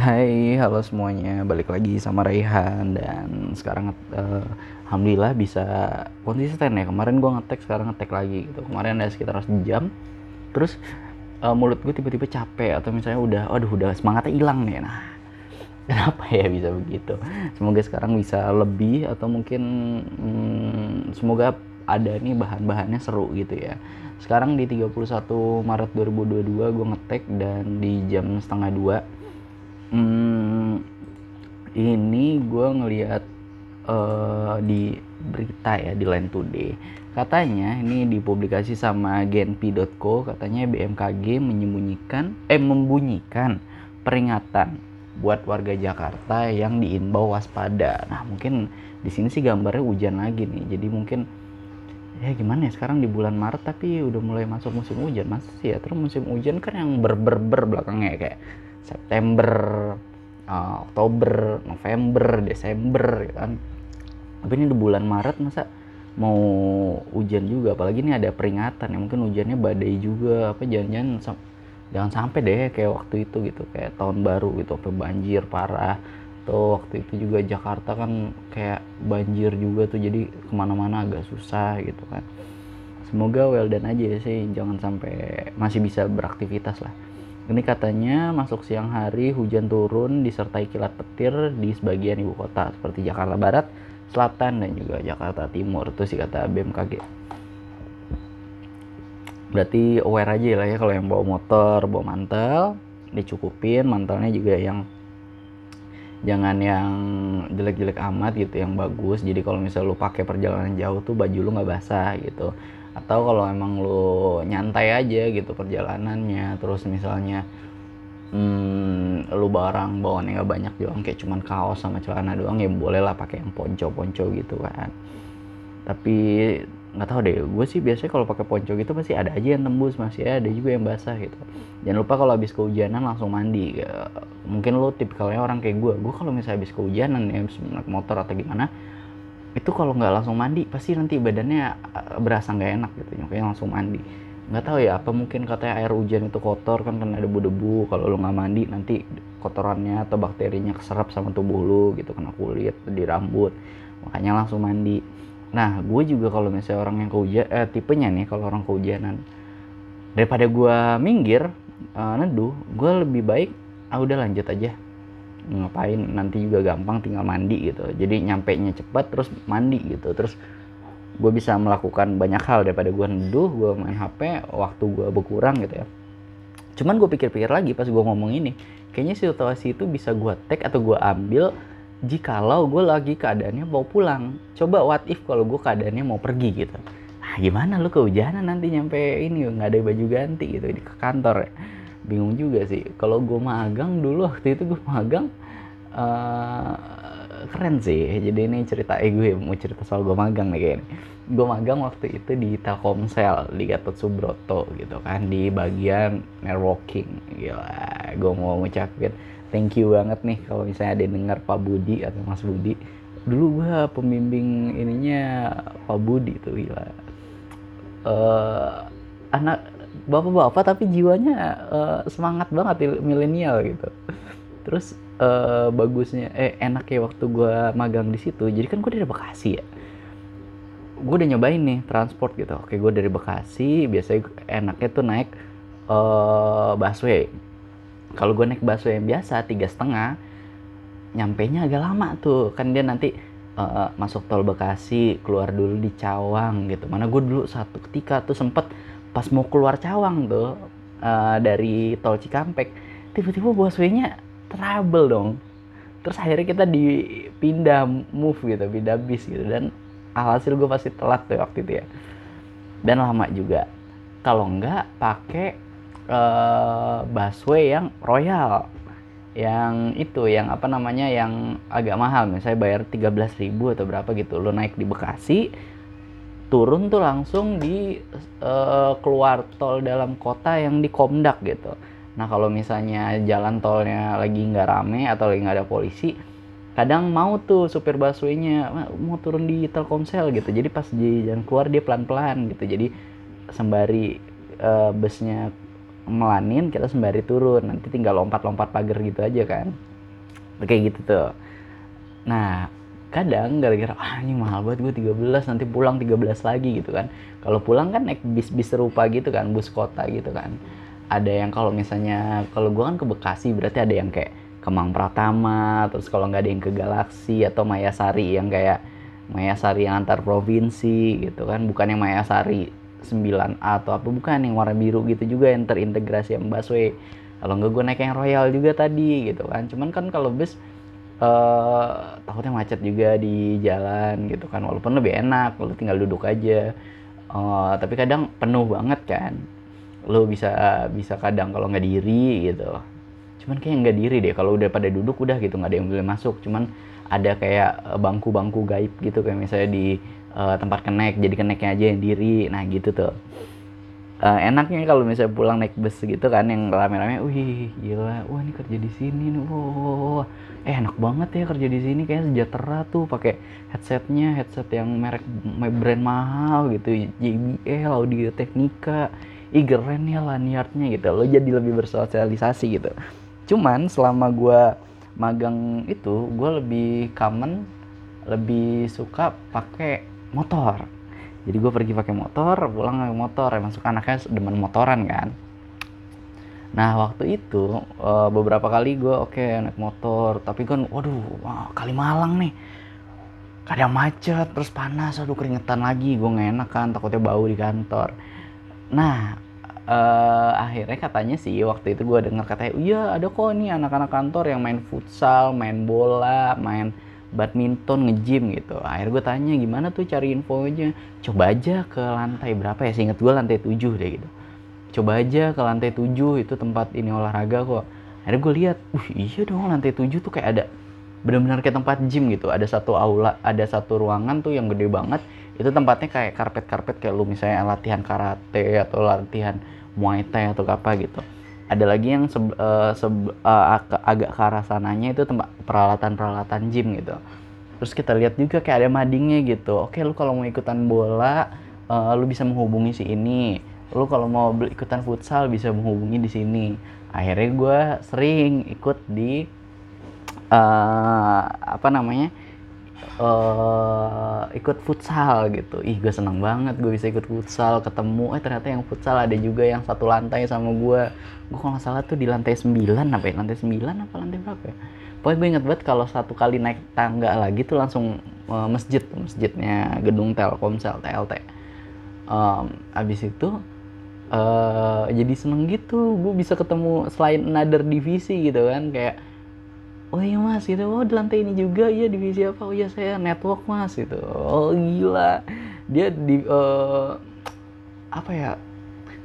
Hai, halo semuanya. Balik lagi sama Raihan dan sekarang uh, alhamdulillah bisa konsisten ya. Kemarin gua ngetek, sekarang ngetek lagi gitu. Kemarin ada sekitar sejam. Terus uh, mulut gue tiba-tiba capek atau misalnya udah aduh udah semangatnya hilang nih. Nah, kenapa ya bisa begitu? Semoga sekarang bisa lebih atau mungkin hmm, semoga ada nih bahan-bahannya seru gitu ya. Sekarang di 31 Maret 2022 gue ngetek dan di jam setengah dua hmm, ini gue ngelihat uh, di berita ya di Line Today katanya ini dipublikasi sama genpi.co katanya BMKG menyembunyikan eh membunyikan peringatan buat warga Jakarta yang diimbau waspada. Nah mungkin di sini sih gambarnya hujan lagi nih. Jadi mungkin ya gimana ya sekarang di bulan Maret tapi udah mulai masuk musim hujan masih ya terus musim hujan kan yang ber-ber-ber belakangnya kayak September uh, Oktober November Desember gitu kan. Tapi ini di bulan Maret masa mau hujan juga? Apalagi ini ada peringatan ya mungkin hujannya badai juga. Apa jangan-jangan jangan sampai deh kayak waktu itu gitu kayak tahun baru gitu apa banjir parah. Atau waktu itu juga Jakarta kan kayak banjir juga tuh jadi ke mana-mana agak susah gitu kan. Semoga well done aja sih jangan sampai masih bisa beraktivitas lah ini katanya masuk siang hari hujan turun disertai kilat petir di sebagian ibu kota seperti Jakarta Barat, Selatan dan juga Jakarta Timur. Itu sih kata BMKG. Berarti aware aja lah ya kalau yang bawa motor, bawa mantel, dicukupin mantelnya juga yang jangan yang jelek-jelek amat gitu yang bagus jadi kalau misalnya lu pakai perjalanan jauh tuh baju lu nggak basah gitu atau kalau emang lu nyantai aja gitu perjalanannya terus misalnya hmm, lu barang bawaannya nggak banyak doang kayak cuman kaos sama celana doang ya boleh lah pakai yang ponco-ponco gitu kan. Tapi nggak tahu deh gue sih biasanya kalau pakai ponco gitu pasti ada aja yang tembus masih ada juga yang basah gitu. Jangan lupa kalau habis kehujanan langsung mandi mungkin lo tipikalnya orang kayak gue gue kalau misalnya habis kehujanan ya habis naik motor atau gimana itu kalau nggak langsung mandi pasti nanti badannya eh, berasa nggak enak gitu. Makanya langsung mandi. Nggak tahu ya apa mungkin katanya air hujan itu kotor kan ada debu-debu. Kalau lo nggak mandi nanti kotorannya atau bakterinya keserap sama tubuh lo gitu kena kulit di rambut. Makanya langsung mandi. Nah gue juga kalau misalnya orang yang kehujan eh, tipenya nih kalau orang kehujanan. Daripada gue minggir uh, neduh gue lebih baik ah udah lanjut aja ngapain nanti juga gampang tinggal mandi gitu. Jadi nyampe nya cepat terus mandi gitu. Terus gue bisa melakukan banyak hal daripada gue neduh gue main hp waktu gue berkurang gitu ya. Cuman gue pikir-pikir lagi pas gue ngomong ini kayaknya situasi itu bisa gue tag atau gue ambil jikalau gue lagi keadaannya mau pulang. Coba what if kalau gue keadaannya mau pergi gitu. Ah gimana lu kehujanan nanti nyampe ini? Nggak ada baju ganti gitu di kantor ya bingung juga sih. Kalau gue magang dulu waktu itu gue magang uh, keren sih. Jadi ini cerita eh gue mau cerita soal gue magang nih kayaknya. Gue magang waktu itu di Telkomsel di Gatot Subroto gitu kan di bagian networking. Gila gue mau ngucapin thank you banget nih kalau misalnya ada yang dengar Pak Budi atau Mas Budi. Dulu gue pembimbing ininya Pak Budi tuh gila. Uh, anak bapak-bapak tapi jiwanya uh, semangat banget milenial gitu. Terus uh, bagusnya eh enak ya waktu gue magang di situ. Jadi kan gue dari Bekasi ya. Gue udah nyobain nih transport gitu. Oke gue dari Bekasi biasanya enaknya tuh naik uh, busway. Kalau gue naik busway yang biasa tiga setengah nyampe nya agak lama tuh. Kan dia nanti uh, masuk tol Bekasi keluar dulu di Cawang gitu. Mana gue dulu satu ketika tuh sempet pas mau keluar Cawang tuh uh, dari tol Cikampek tiba-tiba busway-nya trouble dong. Terus akhirnya kita dipindah move gitu pindah bis gitu. Dan alhasil gue pasti telat tuh waktu itu ya. Dan lama juga. Kalau enggak pakai uh, busway yang royal. Yang itu yang apa namanya yang agak mahal. Misalnya bayar 13.000 atau berapa gitu. Lo naik di Bekasi turun tuh langsung di uh, keluar tol dalam kota yang di Komdak gitu. Nah kalau misalnya jalan tolnya lagi nggak rame atau lagi nggak ada polisi, kadang mau tuh supir busway-nya mau turun di Telkomsel gitu. Jadi pas di jalan keluar dia pelan-pelan gitu. Jadi sembari uh, busnya melanin kita sembari turun nanti tinggal lompat-lompat pagar gitu aja kan kayak gitu tuh nah kadang gara-gara ah ini mahal banget gue 13 nanti pulang 13 lagi gitu kan. Kalau pulang kan naik bis-bis serupa gitu kan bus kota gitu kan. Ada yang kalau misalnya kalau gue kan ke Bekasi berarti ada yang kayak Kemang Pratama terus kalau nggak ada yang ke Galaksi atau Mayasari yang kayak Mayasari yang antar provinsi gitu kan. Bukan yang Mayasari 9A atau apa bukan yang warna biru gitu juga yang terintegrasi yang busway. Kalau nggak gue naik yang royal juga tadi gitu kan. Cuman kan kalau bus uh, takutnya macet juga di jalan gitu kan. Walaupun lebih enak lu tinggal duduk aja. Uh, tapi kadang penuh banget kan. Lu bisa bisa kadang kalau nggak diri gitu. Cuman kayak nggak diri deh. Kalau udah pada duduk udah gitu nggak ada yang boleh masuk. Cuman ada kayak eh, bangku-bangku gaib gitu. Kayak misalnya di uh, tempat kenek jadi keneknya aja yang diri. Nah gitu tuh uh, enaknya kalau misalnya pulang naik bus gitu kan yang rame-rame, wih gila, wah ini kerja di sini nih, wah, eh enak banget ya kerja di sini kayak sejahtera tuh pakai headsetnya, headset yang merek brand mahal gitu, JBL, Audio Technica, ih keren ya lanyardnya gitu, lo jadi lebih bersosialisasi gitu. Cuman selama gue magang itu, gue lebih common, lebih suka pakai motor jadi gue pergi pakai motor pulang pakai motor. Emang suka anaknya demen motoran kan? Nah waktu itu uh, beberapa kali gue oke okay, naik motor. Tapi kan waduh wah, kali malang nih. Kadang macet terus panas. Aduh keringetan lagi. Gue gak enak kan? Takutnya bau di kantor. Nah uh, akhirnya katanya sih waktu itu gue dengar katanya iya ada kok nih anak-anak kantor yang main futsal main bola main badminton nge-gym gitu. Akhirnya gue tanya gimana tuh cari infonya coba aja ke lantai berapa ya? Seinget gue lantai 7 deh gitu. Coba aja ke lantai 7 itu tempat ini olahraga kok. Akhirnya gue lihat uh iya dong lantai 7 tuh kayak ada benar-benar kayak tempat gym gitu. Ada satu aula ada satu ruangan tuh yang gede banget. Itu tempatnya kayak karpet-karpet kayak lu misalnya latihan karate atau latihan muay thai atau apa gitu ada lagi yang se, uh, eh, se, uh, eh, agak ke arah sananya itu tempat peralatan-peralatan gym gitu. Terus kita lihat juga kayak ada madingnya gitu. Oke lu kalau mau ikutan bola uh, lu bisa menghubungi si ini. Lu kalau mau ikutan futsal bisa menghubungi di sini. Akhirnya gue sering ikut di uh, apa namanya uh, ikut futsal gitu. Ih gue seneng banget gue bisa ikut futsal ketemu. Eh ternyata yang futsal ada juga yang satu lantai sama gue gue kalau nggak salah tuh di lantai 9 apa ya? Lantai 9 apa lantai berapa ya? Pokoknya gue inget banget kalau satu kali naik tangga lagi tuh langsung uh, masjid masjidnya gedung Telkomsel TLT um, abis itu uh, jadi seneng gitu. Gue bisa ketemu selain another divisi gitu kan kayak oh iya mas gitu. Oh di lantai ini juga iya divisi apa? Oh iya saya network mas gitu. Oh gila. Dia di uh, apa ya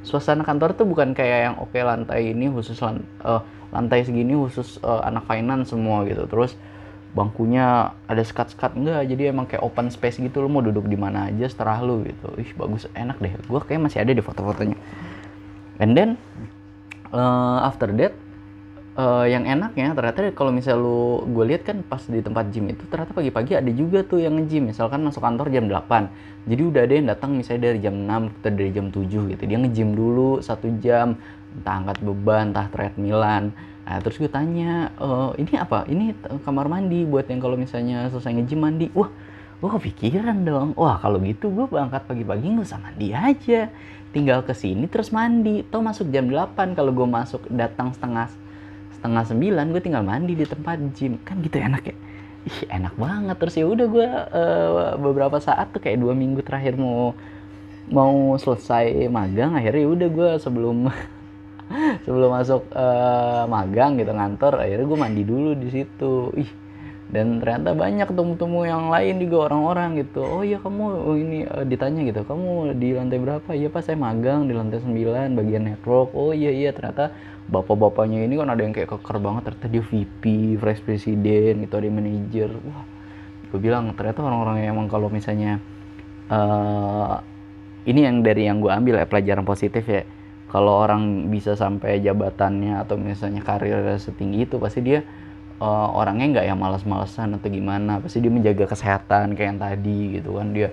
suasana kantor tuh bukan kayak yang oke okay, lantai ini khusus lan, uh, lantai segini khusus uh, anak finance semua gitu. Terus bangkunya ada sekat-sekat enggak jadi emang kayak open space gitu. Lo mau duduk di mana aja setelah lu gitu. Ih bagus enak deh. Gue kayak masih ada di foto-fotonya. And then uh, after that uh, yang enaknya ternyata kalau misal lu gue lihat kan pas di tempat gym itu ternyata pagi-pagi ada juga tuh yang nge-gym. Misalkan masuk kantor jam 8 jadi udah ada yang datang misalnya dari jam 6 atau dari jam 7 gitu. Dia nge-gym dulu satu jam. Entah angkat beban entah treadmillan. Nah terus gue tanya e, ini apa? Ini kamar mandi buat yang kalau misalnya selesai nge-gym mandi. Wah gue kepikiran dong. Wah kalau gitu gue berangkat pagi-pagi nggak usah mandi aja. Tinggal ke sini terus mandi. Toh masuk jam 8 kalau gue masuk datang setengah setengah sembilan gue tinggal mandi di tempat gym. Kan gitu enak ya? Ih enak banget. Terus ya udah gue uh, beberapa saat tuh kayak dua minggu terakhir mau mau selesai magang akhirnya ya udah gue sebelum sebelum masuk uh, magang gitu ngantor akhirnya gue mandi dulu di situ. Ih dan ternyata banyak temu-temu yang lain juga orang-orang gitu. Oh iya kamu oh ini uh, ditanya gitu kamu di lantai berapa? Iya pas saya magang di lantai 9 bagian network. Oh iya iya. Ternyata bapak-bapaknya ini kan ada yang kayak keker banget ternyata dia VP, Vice President gitu ada manajer. Wah gue bilang ternyata orang-orang yang emang kalau misalnya uh, ini yang dari yang gue ambil ya pelajaran positif ya. Kalau orang bisa sampai jabatannya atau misalnya karir setinggi itu pasti dia uh, orangnya nggak yang malas-malesan atau gimana. Pasti dia menjaga kesehatan kayak yang tadi gitu kan. Dia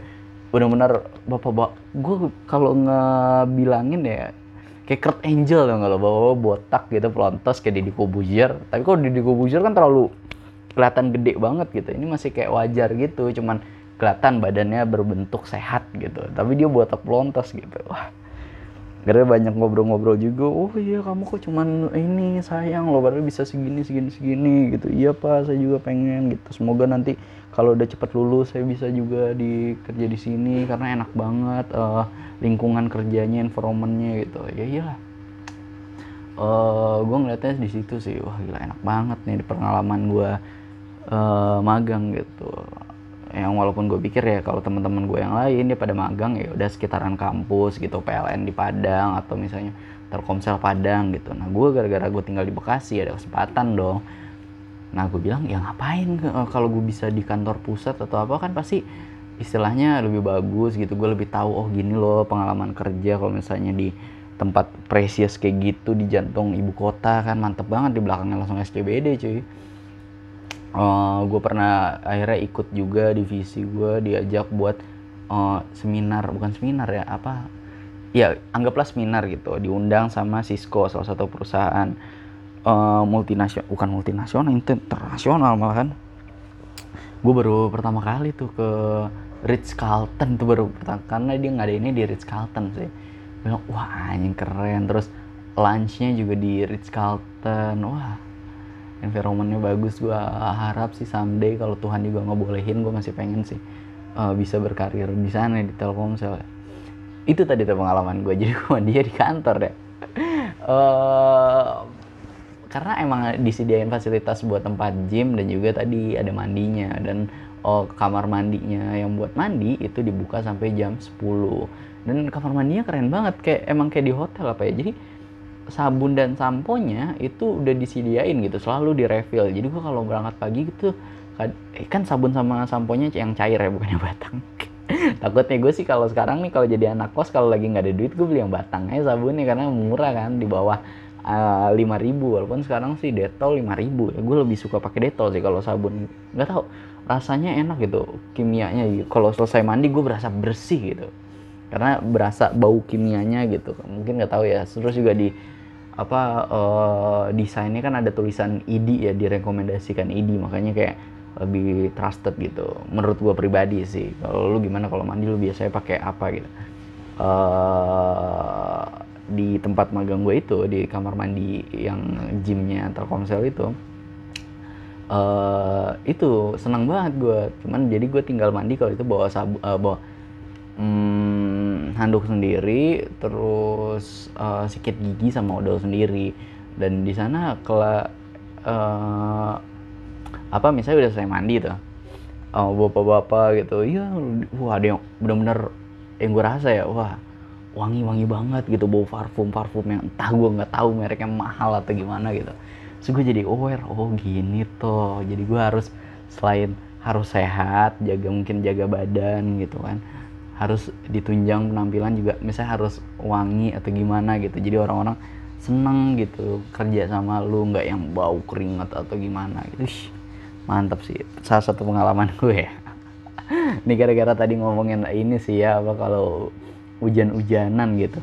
benar-benar bapak-bapak gue kalau ngebilangin ya kayak Kurt Angel dong kalau bawa botak gitu pelontos kayak Deddy Kobuzier. Tapi kalau Deddy Kobuzier kan terlalu kelihatan gede banget gitu. Ini masih kayak wajar gitu cuman kelihatan badannya berbentuk sehat gitu. Tapi dia buat pelontos gitu. Wah. Karena banyak ngobrol-ngobrol juga oh iya kamu kok cuman ini sayang lo baru bisa segini segini segini gitu. Iya pak saya juga pengen gitu. Semoga nanti kalau udah cepet lulus saya bisa juga di kerja di sini karena enak banget uh, lingkungan kerjanya environmentnya gitu. Ya iyalah. Uh, gue ngeliatnya di situ sih. Wah gila enak banget nih di pengalaman gue uh, magang gitu. Yang walaupun gue pikir ya kalau teman-teman gue yang lain dia pada magang ya udah sekitaran kampus gitu PLN di Padang atau misalnya Telkomsel Padang gitu. Nah gue gara-gara gue tinggal di Bekasi ada kesempatan dong nah gue bilang ya ngapain eh, kalau gue bisa di kantor pusat atau apa kan pasti istilahnya lebih bagus gitu. Gue lebih tahu oh gini loh pengalaman kerja kalau misalnya di tempat precious kayak gitu di jantung ibu kota kan mantep banget di belakangnya langsung SCBD cuy. Uh, eh, gue pernah akhirnya ikut juga divisi gue diajak buat uh, seminar bukan seminar ya apa? Ya anggaplah seminar gitu. Diundang sama Cisco salah satu perusahaan uh, multinasional bukan multinasional internasional malah kan. Gue baru pertama kali tuh ke Ritz Carlton tuh baru pertama karena dia nggak ada ini di Ritz Carlton sih. Bilang wah anjing keren. Terus lunchnya juga di Ritz Carlton wah environmentnya bagus. Gue harap sih someday kalau Tuhan juga ngebolehin gue masih pengen sih uh, bisa berkarir di sana di Telkomsel itu tadi tuh pengalaman gue jadi gue dia di kantor deh uh, karena emang disediain fasilitas buat tempat gym dan juga tadi ada mandinya dan oh, kamar mandinya yang buat mandi itu dibuka sampai jam 10 dan kamar mandinya keren banget kayak emang kayak di hotel apa ya. Jadi sabun dan samponya itu udah disediain gitu selalu di refill jadi gua kalau berangkat pagi gitu eh, kan sabun sama samponya yang cair ya bukan yang batang. Takutnya gue sih kalau sekarang nih kalau jadi anak kos kalau lagi nggak ada duit gue beli yang batang aja sabunnya karena murah kan di bawah lima uh, ribu walaupun sekarang sih detol lima ribu ya. Gue lebih suka pakai detol sih kalau sabun. Nggak tahu rasanya enak gitu kimianya gitu. kalau selesai mandi gue berasa bersih gitu. Karena berasa bau kimianya gitu. Mungkin nggak tahu ya. Terus juga di apa uh, desainnya kan ada tulisan ID ya direkomendasikan ID makanya kayak lebih trusted gitu menurut gua pribadi sih. Kalau lu gimana? Kalau mandi lu biasanya pakai apa gitu? Uh, di tempat magang gue itu di kamar mandi yang gymnya Telkomsel itu uh, itu senang banget gue cuman jadi gue tinggal mandi kalau itu bawa sabu uh, bawa hmm, handuk sendiri, terus uh, sikat gigi sama odol sendiri. Dan di sana kalau uh, apa misalnya udah selesai mandi tuh, uh, bapak-bapak gitu, iya, wah ada yang bener-bener yang gue rasa ya, wah wangi-wangi banget gitu, bau parfum-parfum yang entah gue nggak tahu mereknya mahal atau gimana gitu. Terus gue jadi aware, oh gini tuh, jadi gue harus selain harus sehat, jaga mungkin jaga badan gitu kan harus ditunjang penampilan juga misalnya harus wangi atau gimana gitu. Jadi orang-orang seneng gitu kerja sama lu nggak yang bau keringat atau gimana gitu. Ush, mantap sih. Salah satu pengalaman gue ya. Ini gara-gara tadi ngomongin ini sih ya apa kalau hujan-hujanan gitu.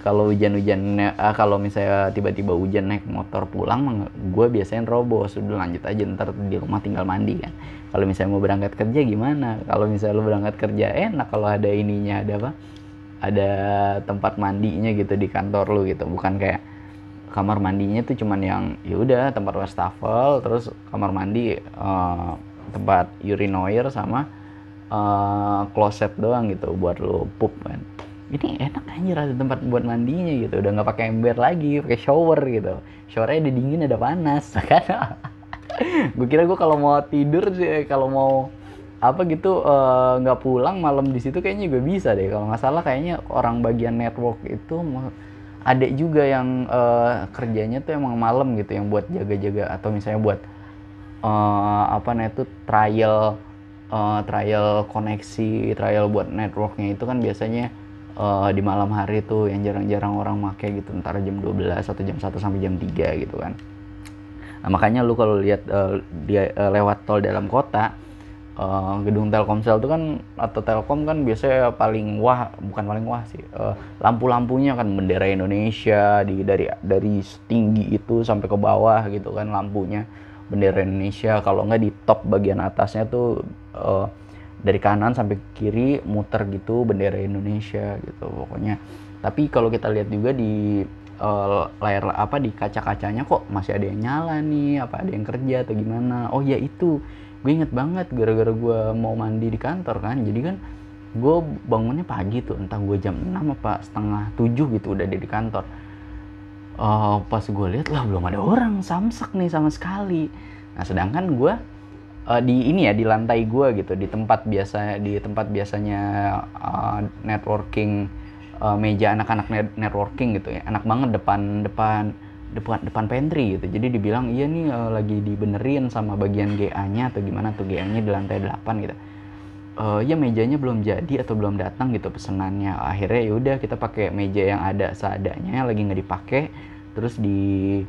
Kalau hujan-hujan uh, kalau misalnya tiba-tiba hujan naik motor pulang gue biasanya robos. Udah lanjut aja ntar di rumah tinggal mandi kan. Kalau misalnya mau berangkat kerja gimana? Kalau misalnya lu berangkat kerja enak. Kalau ada ininya ada apa? Ada tempat mandinya gitu di kantor lu gitu. Bukan kayak kamar mandinya tuh cuman yang ya udah tempat wastafel terus kamar mandi uh, tempat urinoir sama uh, closet doang gitu buat lu pup kan ini enak anjir ada tempat buat mandinya gitu. Udah nggak pakai ember lagi pakai shower gitu. Showernya ada dingin ada panas kan? Gue kira gue kalau mau tidur sih kalau mau apa gitu eh, nggak uh, pulang malam di situ kayaknya juga bisa deh. Kalau nggak salah kayaknya orang bagian network itu ada juga yang uh, kerjanya tuh emang malam gitu yang buat jaga-jaga. Atau misalnya buat uh, apa nih itu trial uh, trial koneksi trial buat networknya itu kan biasanya uh, di malam hari tuh yang jarang-jarang orang make gitu antara jam 12 atau jam 1 sampai jam 3 gitu kan. Nah, makanya lu kalau lihat uh, dia uh, lewat tol dalam kota uh, gedung Telkomsel itu kan atau Telkom kan biasanya paling wah bukan paling wah sih uh, lampu-lampunya kan bendera Indonesia di dari dari setinggi itu sampai ke bawah gitu kan lampunya bendera Indonesia kalau nggak di top bagian atasnya tuh uh, dari kanan sampai kiri muter gitu bendera Indonesia gitu pokoknya. Tapi kalau kita lihat juga di uh, layar apa di kaca-kacanya kok masih ada yang nyala nih apa ada yang kerja atau gimana? Oh ya itu. Gue inget banget gara-gara gue mau mandi di kantor kan. Jadi kan gue bangunnya pagi tuh entah gue jam 6 apa setengah 7 gitu udah di kantor. Uh, pas gue lihat lah belum ada orang samsak nih sama sekali. Nah sedangkan gue uh, di ini ya di lantai gue gitu di tempat biasa di tempat biasanya uh, networking uh, meja anak-anak networking gitu ya. Enak banget depan depan depan depan pantry gitu. Jadi dibilang iya nih uh, lagi dibenerin sama bagian GA-nya atau gimana tuh GA-nya di lantai 8 gitu. Uh, ya mejanya belum jadi atau belum datang gitu pesenannya. Akhirnya ya udah kita pakai meja yang ada seadanya lagi nggak dipakai terus di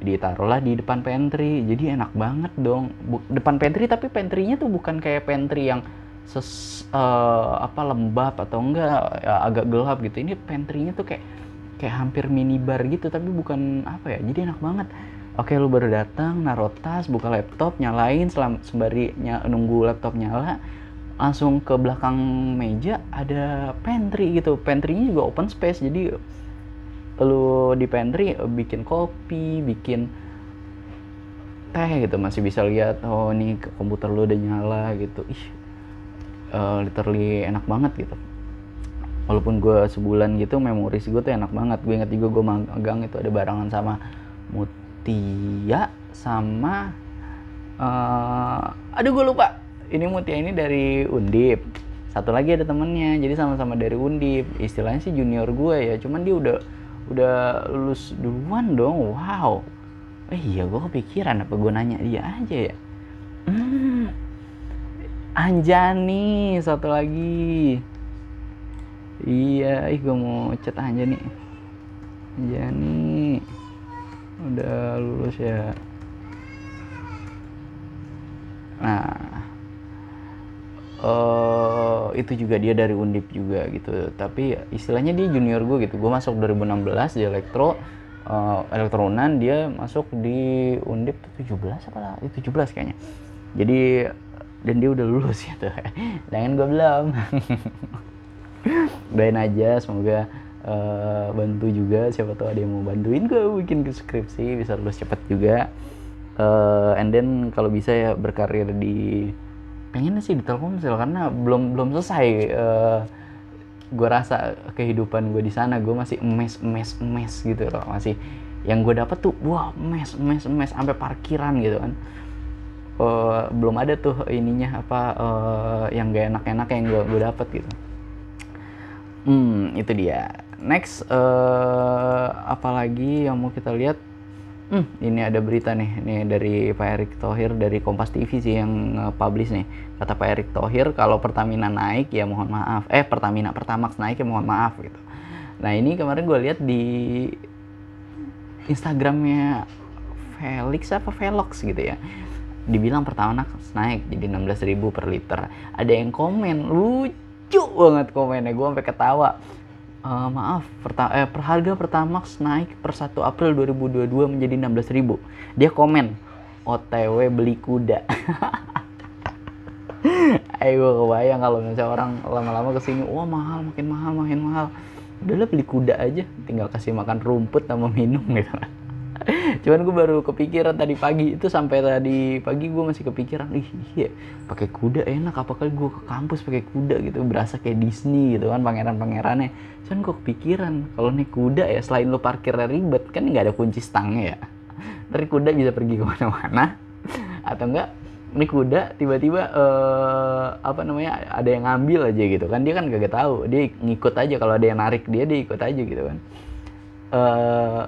ditaruhlah di depan pantry. Jadi enak banget dong. Bu, depan pantry tapi pantrynya tuh bukan kayak pantry yang ses uh, apa lembab atau enggak ya, agak gelap gitu. Ini pantrynya tuh kayak kayak hampir minibar gitu tapi bukan apa ya jadi enak banget. Oke lu baru datang naruh tas buka laptop nyalain selam, sembari ny nunggu laptop nyala langsung ke belakang meja ada pantry gitu. Pantrynya juga open space jadi lu di pantry bikin kopi bikin teh gitu. Masih bisa lihat oh ini komputer lu udah nyala gitu. Ih uh, literally enak banget gitu. Walaupun gue sebulan gitu memoris gue tuh enak banget. Gue inget juga gue magang itu ada barengan sama Mutia sama uh, aduh gue lupa. Ini Mutia ini dari Undip. Satu lagi ada temennya jadi sama-sama dari Undip. Istilahnya sih junior gue ya cuman dia udah udah lulus duluan dong wow. Eh iya gue kepikiran apa gue nanya dia aja ya. Hmm, Anjani satu lagi. Iya ih gue mau chat aja nih. Udah lulus ya. Nah uh, itu juga dia dari undip juga gitu. Tapi istilahnya dia junior gue gitu. Gue masuk 2016 di elektro uh, elektronan dia masuk di undip 17 apa lah? Itu 17 kayaknya. Jadi dan dia udah lulus gitu. Dengan gue belum doain aja semoga uh, bantu juga. Siapa tahu ada yang mau bantuin gue bikin skripsi bisa lulus cepet juga. Uh, and then kalau bisa ya berkarir di pengen sih di Telkomsel karena belum belum selesai uh, eh, gue rasa kehidupan gue di sana gue masih emes emes emes gitu loh masih yang gue dapat tuh wah emes emes emes sampai parkiran gitu kan uh, belum ada tuh ininya apa uh, yang gak enak-enak yang gue gue dapet gitu Hmm, itu dia. Next, uh, apalagi yang mau kita lihat? Hmm, ini ada berita nih, ini dari Pak Erick Thohir dari Kompas TV sih yang publish nih. Kata Pak Erick Thohir, kalau Pertamina naik ya mohon maaf. Eh, Pertamina Pertamax naik ya mohon maaf gitu. Nah ini kemarin gue lihat di Instagramnya Felix apa Velox gitu ya dibilang Pertamax naik jadi 16.000 per liter ada yang komen lucu banget komennya gue sampai ketawa uh, maaf perta eh, per harga Pertamax naik per 1 April 2022 menjadi 16.000 dia komen OTW beli kuda. Ayo gue kebayang kalau misalnya orang lama-lama ke sini wah mahal makin mahal makin mahal. Udahlah beli kuda aja tinggal kasih makan rumput sama minum gitu cuman gue baru kepikiran tadi pagi itu sampai tadi pagi gue masih kepikiran ih iya pakai kuda enak apakah gue ke kampus pakai kuda gitu. Berasa kayak Disney gitu kan pangeran pangerannya cuman gue kepikiran kalau naik kuda ya selain lo parkirnya ribet kan nggak ada kunci stangnya ya. Dari kuda bisa pergi ke mana-mana. Atau enggak ini kuda tiba-tiba uh, apa namanya ada yang ngambil aja gitu kan. Dia kan gak tahu dia ngikut aja. Kalau ada yang narik dia dia ikut aja gitu kan. Uh,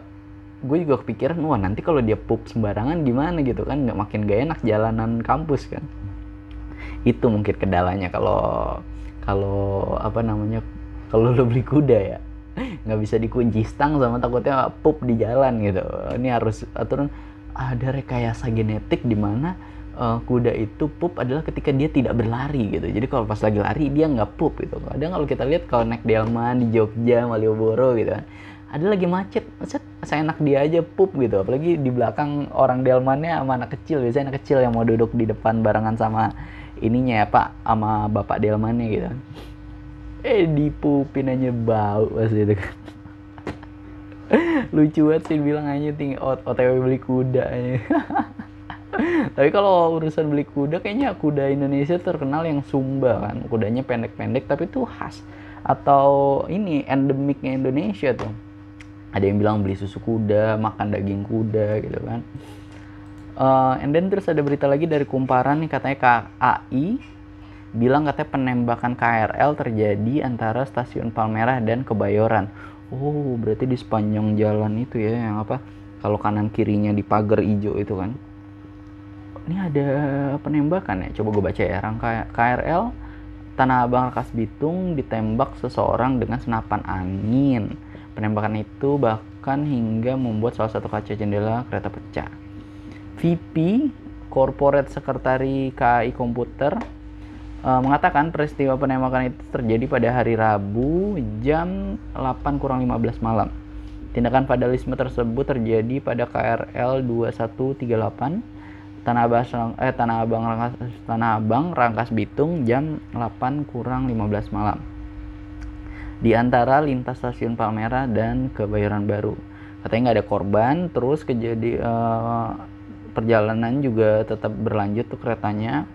gue juga kepikiran wah nanti kalau dia pup sembarangan gimana gitu kan? Nggak makin gak enak jalanan kampus kan. Itu mungkin kendalanya kalau kalau apa namanya kalau lo beli kuda ya. Nggak bisa dikunci stang sama takutnya pup di jalan gitu. Ini harus aturan. Ada rekayasa genetik di mana uh, kuda itu pup adalah ketika dia tidak berlari gitu. Jadi kalau pas lagi lari dia nggak pup gitu. Kadang kalau kita lihat kalau naik delman di Jogja Malioboro gitu kan ada lagi macet. Set saya enak dia aja pup gitu. Apalagi di belakang orang delmannya sama anak kecil. Biasanya anak kecil yang mau duduk di depan barengan sama ininya ya pak sama bapak delmannya gitu. Eh dipupin aja bau pas itu kan. Lucu banget sih bilang aja tinggi otw beli kuda aja. Tapi kalau urusan beli kuda kayaknya kuda Indonesia terkenal yang sumba kan. Kudanya pendek-pendek tapi tuh khas. Atau ini endemiknya Indonesia tuh ada yang bilang beli susu kuda makan daging kuda gitu kan uh, and then terus ada berita lagi dari kumparan nih katanya KAI bilang katanya penembakan KRL terjadi antara stasiun Palmerah dan Kebayoran. Oh, berarti di sepanjang jalan itu ya yang apa? Kalau kanan kirinya di pagar hijau itu kan. Ini ada penembakan ya. Coba gue baca ya. Rangka KRL Tanah Abang Rakas Bitung ditembak seseorang dengan senapan angin. Penembakan itu bahkan hingga membuat salah satu kaca jendela kereta pecah. VP Corporate Sekretari KAI Komputer uh, mengatakan peristiwa penembakan itu terjadi pada hari Rabu jam 8 kurang 15 malam. Tindakan vandalisme tersebut terjadi pada KRL 2138 Tanah Abang eh Tanah Abang Rangkas, Tanah Abang Rangkas Bitung jam 8 kurang 15 malam. Di antara lintas stasiun Palmerah dan Kebayoran Baru. Katanya nggak ada korban, terus kejadian uh, perjalanan juga tetap berlanjut tuh keretanya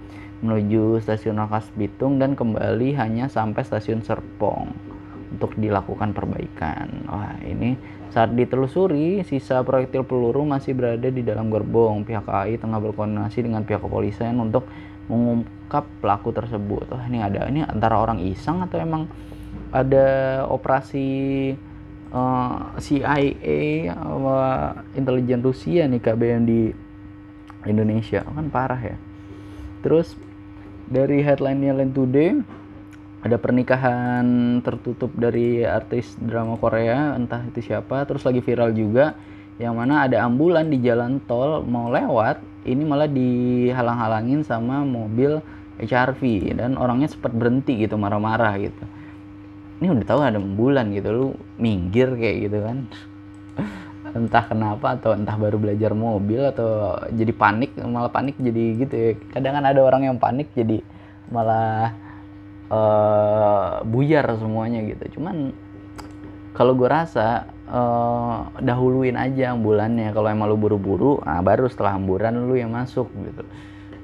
menuju stasiun Rangkas Bitung dan kembali hanya sampai stasiun Serpong untuk dilakukan perbaikan. Wah, ini saat ditelusuri, sisa proyektil peluru masih berada di dalam gerbong. Pihak KAI tengah berkoordinasi dengan pihak kepolisian untuk mengungkap pelaku tersebut. Wah, ini ada ini antara orang iseng atau emang ada operasi uh, eh, CIA atau intelijen Rusia nih KBM di Indonesia. Kan parah ya. Terus dari headline-nya Line Today ada pernikahan tertutup dari artis drama Korea entah itu siapa. Terus lagi viral juga yang mana ada ambulan di jalan tol mau lewat ini malah dihalang-halangin sama mobil HRV dan orangnya sempat berhenti gitu marah-marah gitu ini udah tahu ada ambulan gitu lu minggir kayak gitu kan. Entah kenapa atau entah baru belajar mobil atau jadi panik malah panik jadi gitu ya. Kadang kan ada orang yang panik jadi malah uh, buyar semuanya gitu. Cuman kalau gue rasa uh, dahuluin aja ambulannya kalau emang lu buru-buru nah baru setelah ambulan lu yang masuk gitu.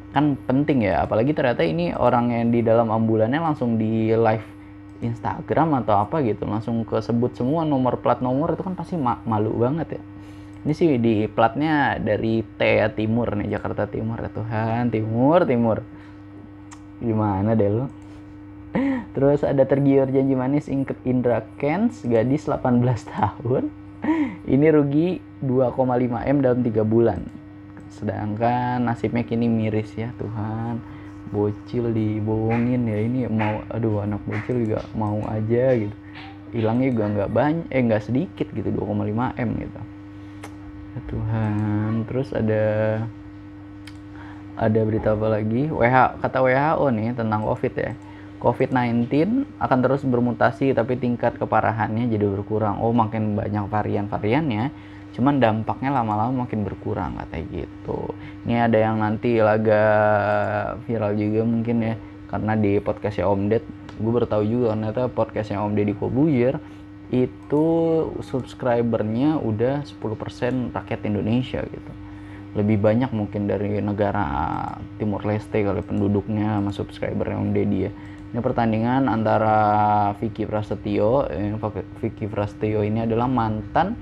Kan penting ya apalagi ternyata ini orang yang di dalam ambulannya langsung di live Instagram atau apa gitu langsung ke sebut semua nomor plat nomor itu kan pasti ma malu banget ya. Ini sih di platnya dari T ya Timur nih Jakarta Timur ya Tuhan Timur Timur. Gimana deh lo terus ada tergiur janji manis Indra Kens gadis 18 tahun. Ini rugi 2,5 M dalam tiga bulan. Sedangkan nasibnya kini miris ya Tuhan bocil dibohongin ya ini mau aduh anak bocil juga mau aja gitu. Hilangnya juga nggak banyak eh nggak sedikit gitu 2,5 m gitu. Ya Tuhan terus ada ada berita apa lagi? WH kata WHO nih tentang COVID ya. COVID-19 akan terus bermutasi tapi tingkat keparahannya jadi berkurang. Oh makin banyak varian-variannya cuman dampaknya lama-lama makin berkurang katanya gitu. Ini ada yang nanti laga viral juga mungkin ya karena di podcastnya Om Ded gue baru tahu juga ternyata podcastnya Om Deddy Kobuyer itu subscribernya udah 10% rakyat Indonesia gitu. Lebih banyak mungkin dari negara Timur Leste kali penduduknya sama subscribernya Om Deddy ya. Ini pertandingan antara Vicky Prasetyo eh, Vicky Prasetyo ini adalah mantan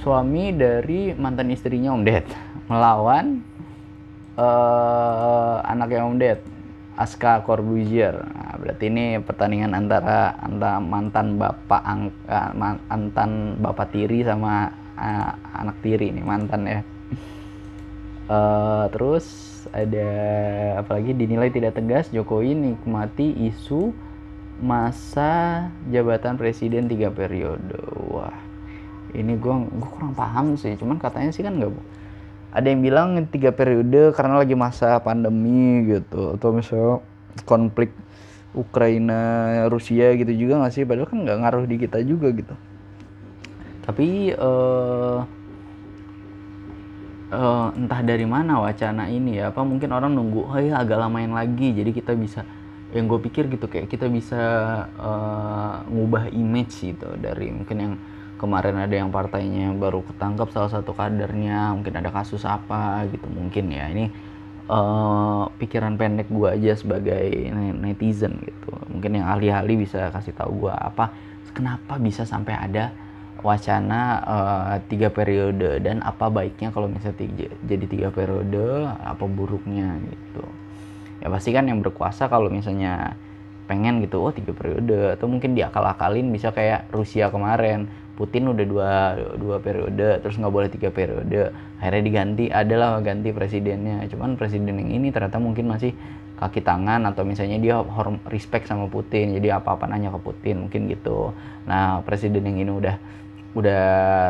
suami dari mantan istrinya Om Ded melawan uh, anaknya Om Ded Aska Corbuzier. Nah, berarti ini pertandingan antara antara mantan bapak ang, uh, mantan bapak tiri sama uh, anak tiri nih mantan ya. Uh, terus ada apalagi dinilai tidak tegas Jokowi nikmati isu masa jabatan presiden tiga periode. Wah ini gue gue kurang paham sih cuman katanya sih kan nggak ada yang bilang tiga periode karena lagi masa pandemi gitu atau misalnya konflik Ukraina Rusia gitu juga nggak sih? Padahal kan nggak ngaruh di kita juga gitu. Tapi uh, uh, entah dari mana wacana ini ya apa mungkin orang nunggu oh ya agak lamain lagi jadi kita bisa yang gue pikir gitu kayak kita bisa uh, ngubah image gitu dari mungkin yang kemarin ada yang partainya baru ketangkap salah satu kadernya mungkin ada kasus apa gitu mungkin ya. Ini uh, pikiran pendek gue aja sebagai netizen gitu. Mungkin yang ahli-ahli bisa kasih tahu gue apa kenapa bisa sampai ada wacana uh, tiga periode dan apa baiknya kalau misalnya tiga, jadi tiga periode apa buruknya gitu. Ya pasti kan yang berkuasa kalau misalnya pengen gitu oh tiga periode. Atau mungkin diakal-akalin bisa kayak Rusia kemarin Putin udah dua dua periode terus nggak boleh tiga periode. Akhirnya diganti adalah ganti presidennya. Cuman presiden yang ini ternyata mungkin masih kaki tangan atau misalnya dia respect sama Putin jadi apa-apa nanya ke Putin mungkin gitu. Nah presiden yang ini udah udah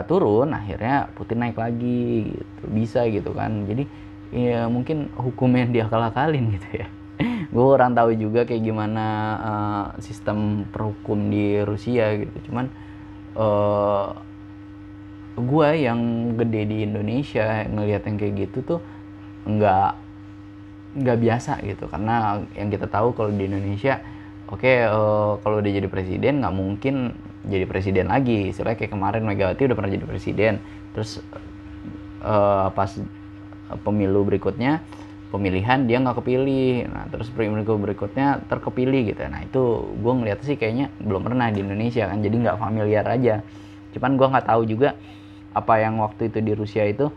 turun akhirnya Putin naik lagi gitu. Bisa gitu kan. Jadi ya mungkin hukumnya dia kalah kalin gitu ya gue orang tahu juga kayak gimana uh, sistem perhukum di Rusia gitu. Cuman uh, eh, gue yang gede di Indonesia ngelihat yang kayak gitu tuh nggak nggak biasa gitu. Karena yang kita tahu kalau di Indonesia oke okay, uh, eh, kalau udah jadi presiden nggak mungkin jadi presiden lagi. Istilahnya kayak kemarin Megawati udah pernah jadi presiden. Terus uh, pas pemilu berikutnya pemilihan dia nggak kepilih. Nah terus pemilu berikutnya terkepilih gitu. Nah itu gue ngeliat sih kayaknya belum pernah di Indonesia kan jadi nggak familiar aja. Cuman gue nggak tahu juga apa yang waktu itu di Rusia itu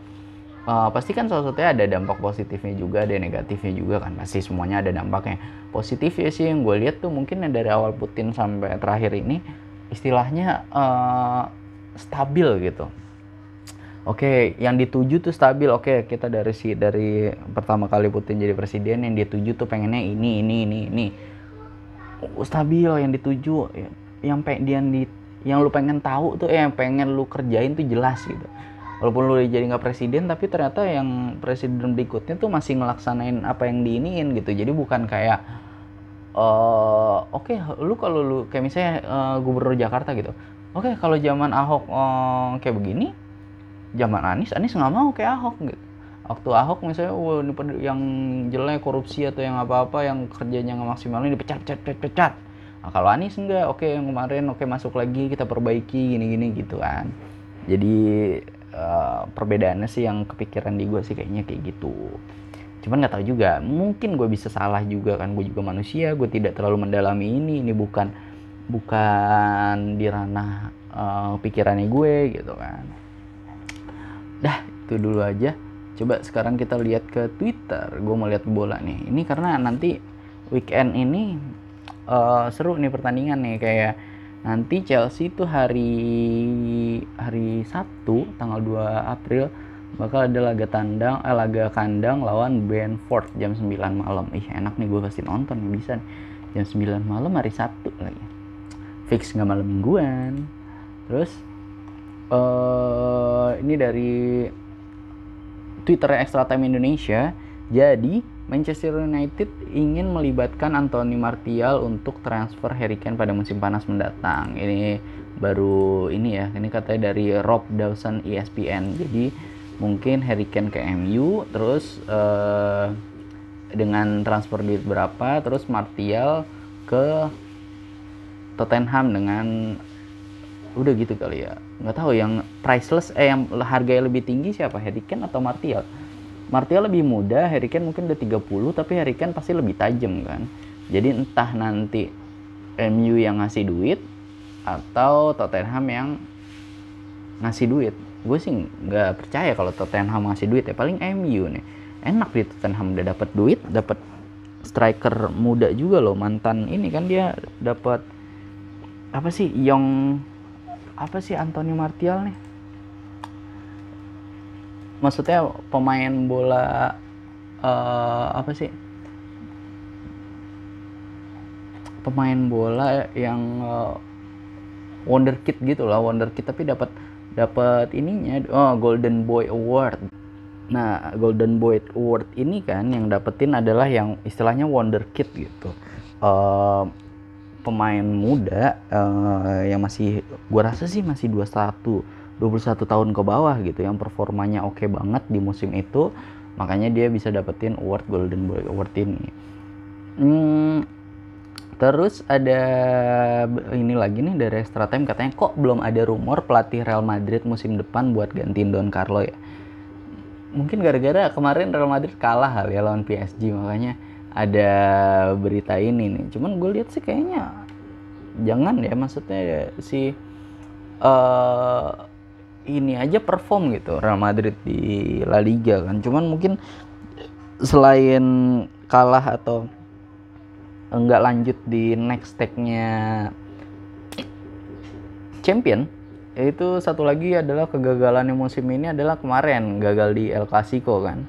uh, pasti kan salah satunya ada dampak positifnya juga ada negatifnya juga kan. Pasti semuanya ada dampaknya. Positif ya sih yang gue lihat tuh mungkin dari awal Putin sampai terakhir ini istilahnya uh, stabil gitu Oke, yang dituju tuh stabil. Oke, kita dari si dari pertama kali Putin jadi presiden yang dituju tuh pengennya ini ini ini ini. Stabil yang dituju yang pengen di yang lu pengen tahu tuh eh, yang pengen lu kerjain tuh jelas gitu walaupun lu jadi nggak presiden tapi ternyata yang presiden berikutnya tuh masih ngelaksanain apa yang diiniin gitu jadi bukan kayak uh, oke okay, lu kalau lu kayak misalnya uh, gubernur Jakarta gitu oke okay, kalau zaman Ahok uh, kayak begini zaman Anies Anies nggak mau kayak Ahok gitu. Waktu Ahok misalnya wah ini yang jelek korupsi atau yang apa-apa yang kerjanya nggak maksimal ini dipecat pecat pecat pecat. Nah, kalau Anies enggak oke yang kemarin oke masuk lagi kita perbaiki gini-gini gitu kan. Jadi uh, perbedaannya sih yang kepikiran di gue sih kayaknya kayak gitu. Cuman nggak tahu juga mungkin gue bisa salah juga kan gue juga manusia gue tidak terlalu mendalami ini ini bukan bukan di ranah uh, pikirannya gue gitu kan dah itu dulu aja. Coba sekarang kita lihat ke Twitter. Gue mau lihat bola nih. Ini karena nanti weekend ini uh, seru nih pertandingan nih. Kayak nanti Chelsea itu hari hari Sabtu tanggal 2 April bakal ada laga tandang eh, laga kandang lawan Brentford jam 9 malam. Ih enak nih gue pasti nonton nih bisa nih. Jam 9 malam hari Sabtu lagi. Fix nggak malam mingguan. Terus uh, ini dari Twitter Extra Time Indonesia jadi Manchester United ingin melibatkan Anthony Martial untuk transfer Harry Kane pada musim panas mendatang. Ini baru ini ya, ini katanya dari Rob Dawson ESPN. Jadi mungkin Harry Kane ke MU, terus uh, dengan transfer duit berapa, terus Martial ke Tottenham dengan udah gitu kali ya. Nggak tahu yang priceless eh yang harganya lebih tinggi siapa Harry Kane atau Martial? Martial lebih muda, Harry Kane mungkin udah 30 tapi Harry Kane pasti lebih tajam kan. Jadi entah nanti MU yang ngasih duit atau Tottenham yang ngasih duit. Gue sih nggak percaya kalau Tottenham ngasih duit ya paling MU nih. Enak di Tottenham udah dapat duit, dapat striker muda juga loh mantan ini kan dia dapat apa sih Young apa sih Anthony Martial nih? Maksudnya pemain bola uh, apa sih? Pemain bola yang uh, wonderkid gitu lah wonderkid tapi dapat dapat ininya oh golden boy award. Nah golden boy award ini kan yang dapetin adalah yang istilahnya wonderkid gitu. Uh, pemain muda uh, yang masih gua rasa sih masih 21 21 tahun ke bawah gitu yang performanya oke okay banget di musim itu makanya dia bisa dapetin award Golden Boy Award ini. Hmm, terus ada ini lagi nih dari extra time katanya kok belum ada rumor pelatih Real Madrid musim depan buat gantiin Don Carlo ya? Mungkin gara-gara kemarin Real Madrid kalah kali ya lawan PSG makanya ada berita ini nih. Cuman gue lihat sih kayaknya jangan ya maksudnya si uh, ini aja perform gitu Real Madrid di La Liga kan. Cuman mungkin selain kalah atau enggak lanjut di next stage-nya champion itu satu lagi adalah kegagalan musim ini adalah kemarin gagal di El Clasico kan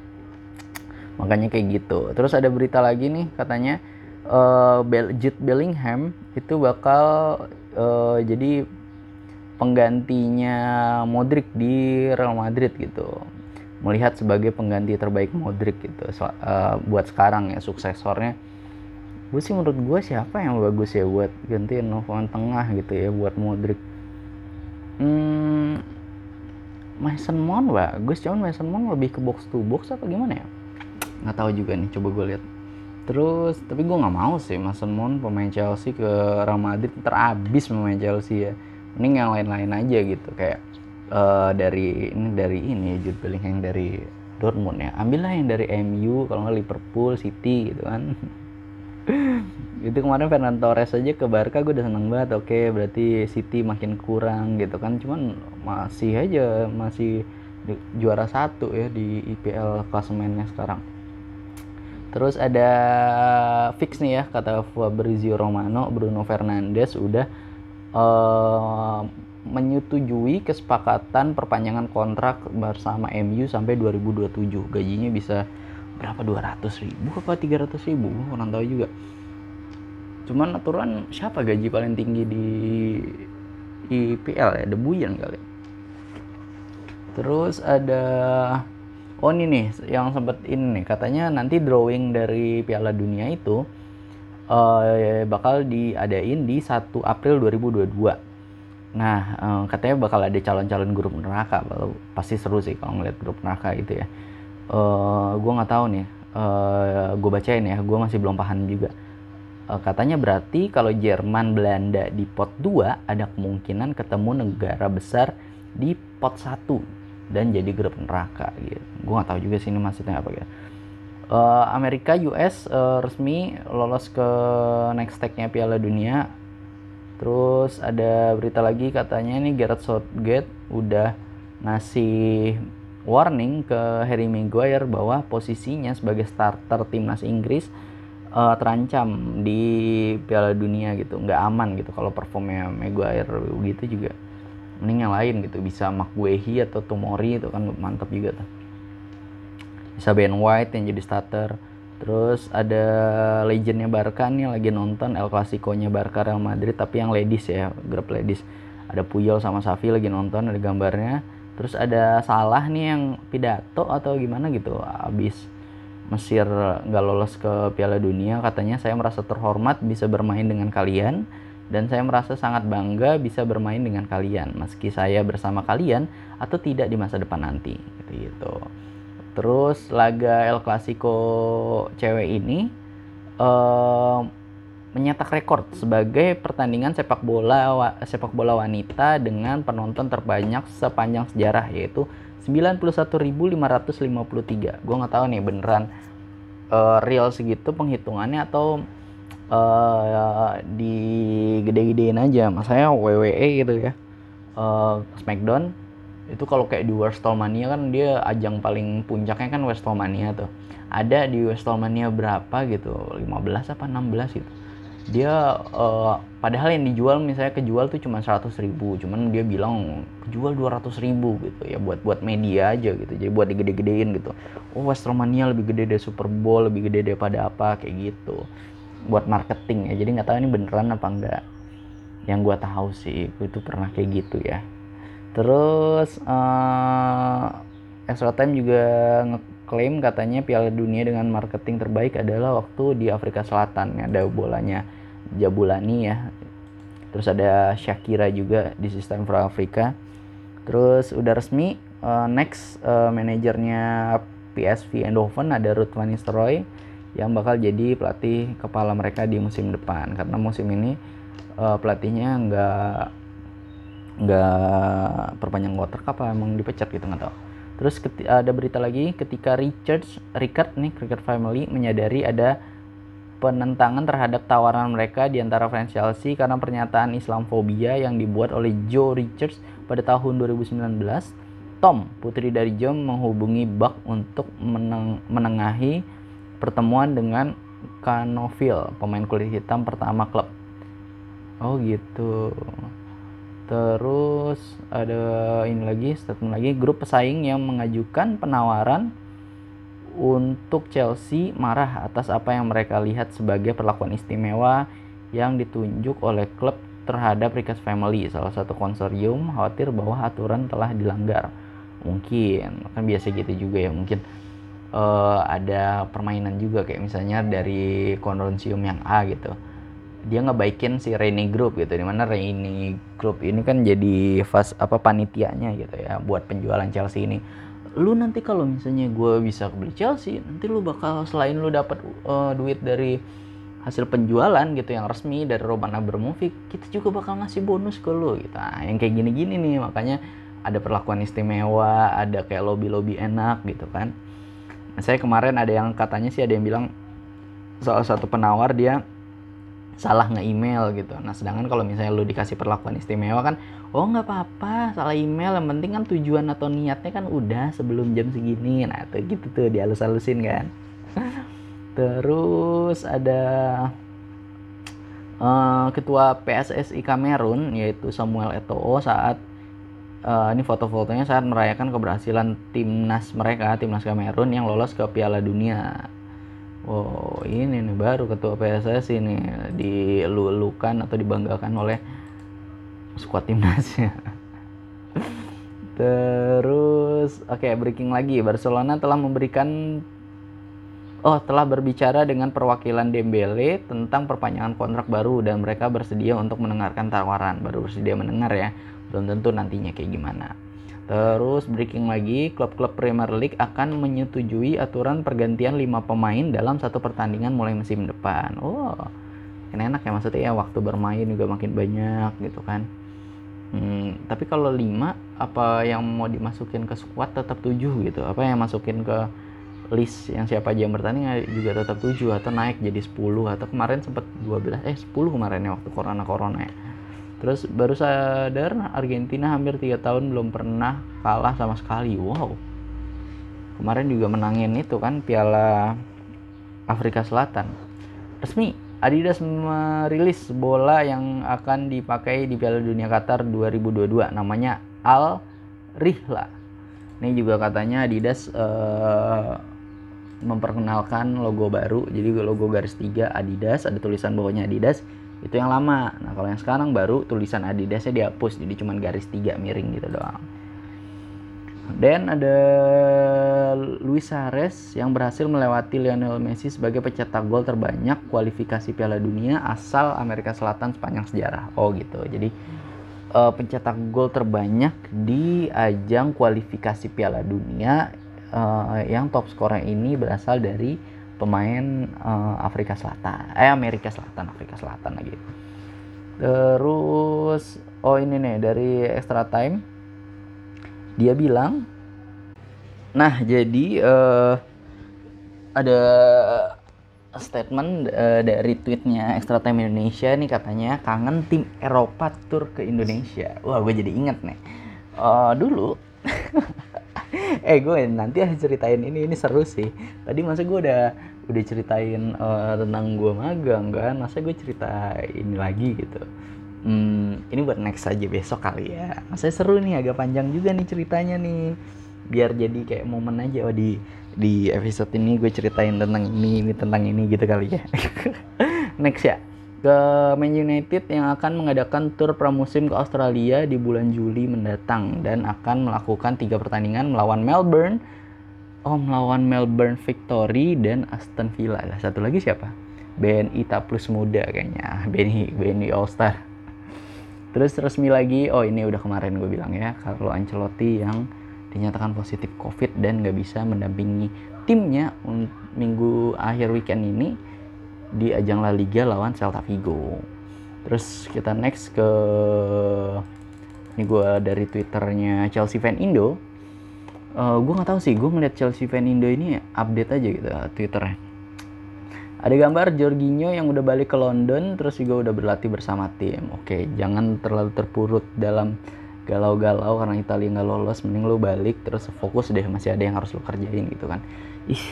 makanya kayak gitu. Terus ada berita lagi nih katanya uh, Jude Bellingham itu bakal uh, jadi penggantinya Modric di Real Madrid gitu. Melihat sebagai pengganti terbaik Modric gitu. So, uh, buat sekarang ya suksesornya. Gue sih menurut gue siapa yang bagus ya buat gantiin pemain tengah gitu ya buat Modric? Hmm, Mason Mount bagus cuman Mason Mount lebih ke box to box apa gimana ya nggak tahu juga nih coba gue lihat. Terus tapi gue nggak mau sih Mason Mount pemain Chelsea ke Real Madrid terabis pemain Chelsea ya. Mending yang lain-lain aja gitu kayak uh, dari ini dari ini Jude Bellingham dari Dortmund ya. Ambillah yang dari MU kalau nggak Liverpool City gitu kan. Itu kemarin Fernando Torres aja ke Barca gue udah seneng banget. Oke berarti City makin kurang gitu kan. Cuman masih aja masih juara satu ya di IPL klasemennya sekarang terus ada fix nih ya kata Fabrizio Romano Bruno Fernandes udah uh, menyetujui kesepakatan perpanjangan kontrak bersama MU sampai 2027 gajinya bisa berapa 200 ribu apa 300 ribu? Orang tahu juga. Cuman aturan siapa gaji paling tinggi di IPL ya? Debuyan kali. Terus ada oh ini nih yang sempat ini nih. Katanya nanti drawing dari Piala Dunia itu uh, bakal diadain di 1 April 2022 nah uh, katanya bakal ada calon-calon grup neraka. Pasti seru sih kalau ngeliat grup neraka itu ya. Uh, eh, gue nggak tahu nih. Uh, gue bacain ya gue masih belum paham juga. Uh, katanya berarti kalau Jerman Belanda di pot 2 ada kemungkinan ketemu negara besar di pot 1 dan jadi grup neraka gitu. Gue nggak tahu juga sih ini maksudnya apa gitu. Uh, Amerika US uh, resmi lolos ke next stage-nya Piala Dunia. Terus ada berita lagi katanya nih Gareth Southgate udah ngasih warning ke Harry Maguire bahwa posisinya sebagai starter timnas Inggris uh, terancam di Piala Dunia gitu, nggak aman gitu kalau performnya Maguire gitu juga. Mending yang lain gitu, bisa McGuehi atau Tomori itu kan mantap juga tuh. Bisa Ben White yang jadi starter. Terus ada legendnya Barca nih lagi nonton El Clasico-nya Barca Real Madrid tapi yang ladies ya, grup ladies. Ada Puyol sama Safi lagi nonton ada gambarnya terus ada salah nih yang pidato atau gimana gitu abis Mesir nggak lolos ke Piala Dunia katanya saya merasa terhormat bisa bermain dengan kalian dan saya merasa sangat bangga bisa bermain dengan kalian meski saya bersama kalian atau tidak di masa depan nanti gitu, terus laga El Clasico cewek ini uh, menyetak rekor sebagai pertandingan sepak bola sepak bola wanita dengan penonton terbanyak sepanjang sejarah yaitu 91.553. Gue nggak tahu nih beneran uh, real segitu penghitungannya atau uh, di gede-gedein aja. Masanya WWE gitu ya. Uh, Smackdown itu kalau kayak di Wrestlemania kan dia ajang paling puncaknya kan Wrestlemania tuh. Ada di Wrestlemania berapa gitu? 15 apa 16 gitu dia uh, padahal yang dijual misalnya kejual tuh cuma 100 ribu cuman dia bilang kejual 200 ribu gitu ya buat buat media aja gitu jadi buat digede-gedein gitu oh Westromania lebih gede dari Super Bowl lebih gede daripada apa kayak gitu buat marketing ya. Jadi nggak tahu ini beneran apa enggak yang gue tahu sih itu pernah kayak gitu ya. Terus uh, extra time juga ngeklaim katanya Piala Dunia dengan marketing terbaik adalah waktu di Afrika Selatan ada bolanya Jabulani ya. Terus ada Shakira juga di sistem for Afrika. Terus udah resmi uh, next uh, manajernya PSV Eindhoven ada Ruud van Nistelrooy yang bakal jadi pelatih kepala mereka di musim depan karena musim ini uh, pelatihnya nggak nggak perpanjang kontrak apa emang dipecat gitu nggak tahu terus ada berita lagi ketika Richard nih Cricket Family menyadari ada penentangan terhadap tawaran mereka di antara fans Chelsea karena pernyataan Islamfobia yang dibuat oleh Joe Richards pada tahun 2019. Tom, putri dari John, menghubungi Buck untuk meneng menengahi pertemuan dengan Canoville, pemain kulit hitam pertama klub. Oh gitu. Terus ada ini lagi, statement lagi, grup pesaing yang mengajukan penawaran untuk Chelsea marah atas apa yang mereka lihat sebagai perlakuan istimewa yang ditunjuk oleh klub terhadap Ricketts Family. Salah satu konsorsium khawatir bahwa aturan telah dilanggar. Mungkin kan biasa gitu juga ya, mungkin uh, ada permainan juga kayak misalnya dari konsorsium yang A gitu. Dia ngebaikin si Rainy Group gitu, di mana Rainy Group ini kan jadi fas apa panitianya gitu ya buat penjualan Chelsea ini. Lu nanti kalau misalnya gue bisa beli Chelsea nanti lu bakal selain lu dapat uh, duit dari hasil penjualan gitu yang resmi dari Roman Abramovich kita juga bakal ngasih bonus ke lu gitu. Nah, yang kayak gini-gini nih makanya ada perlakuan istimewa ada kayak lobby-lobby enak gitu kan nah, saya kemarin ada yang katanya sih ada yang bilang salah satu penawar dia salah nge-email gitu. Nah, sedangkan kalau misalnya lu dikasih perlakuan istimewa kan, oh nggak apa-apa, salah email, yang penting kan tujuan atau niatnya kan udah sebelum jam segini. Nah, tuh gitu tuh dihalus-halusin kan. Terus ada uh, ketua PSSI Kamerun yaitu Samuel Eto'o saat uh, ini foto-fotonya saat merayakan keberhasilan timnas mereka, timnas Kamerun yang lolos ke Piala Dunia. Oh ini nih baru ketua PSSI ini dilulukan atau dibanggakan oleh skuad timnasnya. Terus oke okay, breaking lagi. Barcelona telah memberikan oh telah berbicara dengan perwakilan Dembele tentang perpanjangan kontrak baru dan mereka bersedia untuk mendengarkan tawaran. Baru bersedia mendengar ya belum tentu nantinya kayak gimana. Terus breaking lagi, klub-klub Premier League akan menyetujui aturan pergantian 5 pemain dalam satu pertandingan mulai musim depan. Oh, ini enak ya maksudnya ya waktu bermain juga makin banyak gitu kan. Hmm, tapi kalau 5 apa yang mau dimasukin ke squad tetap 7 gitu. Apa yang masukin ke list yang siapa aja yang bertanding juga tetap 7 atau naik jadi 10 atau kemarin sempat 12 eh 10 kemarin ya waktu corona-corona ya Terus baru sadar Argentina hampir tiga tahun belum pernah kalah sama sekali. Wow. Kemarin juga menangin itu kan Piala Afrika Selatan. Resmi Adidas merilis bola yang akan dipakai di Piala Dunia Qatar 2022 namanya Al Rihla. Ini juga katanya Adidas uh, memperkenalkan logo baru. Jadi logo garis tiga Adidas ada tulisan bawahnya Adidas itu yang lama nah kalau yang sekarang baru tulisan Adidasnya dihapus jadi cuma garis tiga miring gitu doang dan ada Luis Suarez yang berhasil melewati Lionel Messi sebagai pencetak gol terbanyak kualifikasi Piala Dunia asal Amerika Selatan sepanjang sejarah. Oh gitu. Jadi uh, pencetak gol terbanyak di ajang kualifikasi Piala Dunia uh, yang top skornya ini berasal dari pemain uh, Afrika Selatan eh Amerika Selatan Afrika Selatan lagi terus oh ini nih dari extra time dia bilang nah jadi uh, ada statement uh, dari tweetnya Extra Time Indonesia nih katanya kangen tim Eropa tur ke Indonesia. Wah gue jadi inget nih. Uh, dulu eh gue nanti harus ceritain ini ini seru sih. Tadi masa gue udah udah ceritain uh, tentang gue magang kan masa gue cerita ini lagi gitu. Hmm, ini buat next aja besok kali ya. Masa seru nih agak panjang juga nih ceritanya nih. Biar jadi kayak momen aja oh di di episode ini gue ceritain tentang ini ini tentang ini gitu kali ya. Next ya ke Man United yang akan mengadakan tur pramusim ke Australia di bulan Juli mendatang dan akan melakukan tiga pertandingan melawan Melbourne, oh melawan Melbourne Victory dan Aston Villa. Lah satu lagi siapa? BNI Tak Plus Muda kayaknya, BNI BNI All Star. terus resmi lagi oh ini udah kemarin gue bilang ya Carlo Ancelotti yang dinyatakan positif covid dan nggak bisa mendampingi timnya minggu akhir weekend ini di ajang La Liga lawan Celta Vigo. Terus kita next ke ini gue dari twitternya Chelsea fan Indo. Uh, gue nggak tahu sih gue ngeliat Chelsea fan Indo ini update aja gitu twitternya. Ada gambar Jorginho yang udah balik ke London terus juga udah berlatih bersama tim. Oke jangan terlalu terpurut dalam galau-galau karena Italia nggak lolos mending lo balik terus fokus deh masih ada yang harus lo kerjain gitu kan. Ih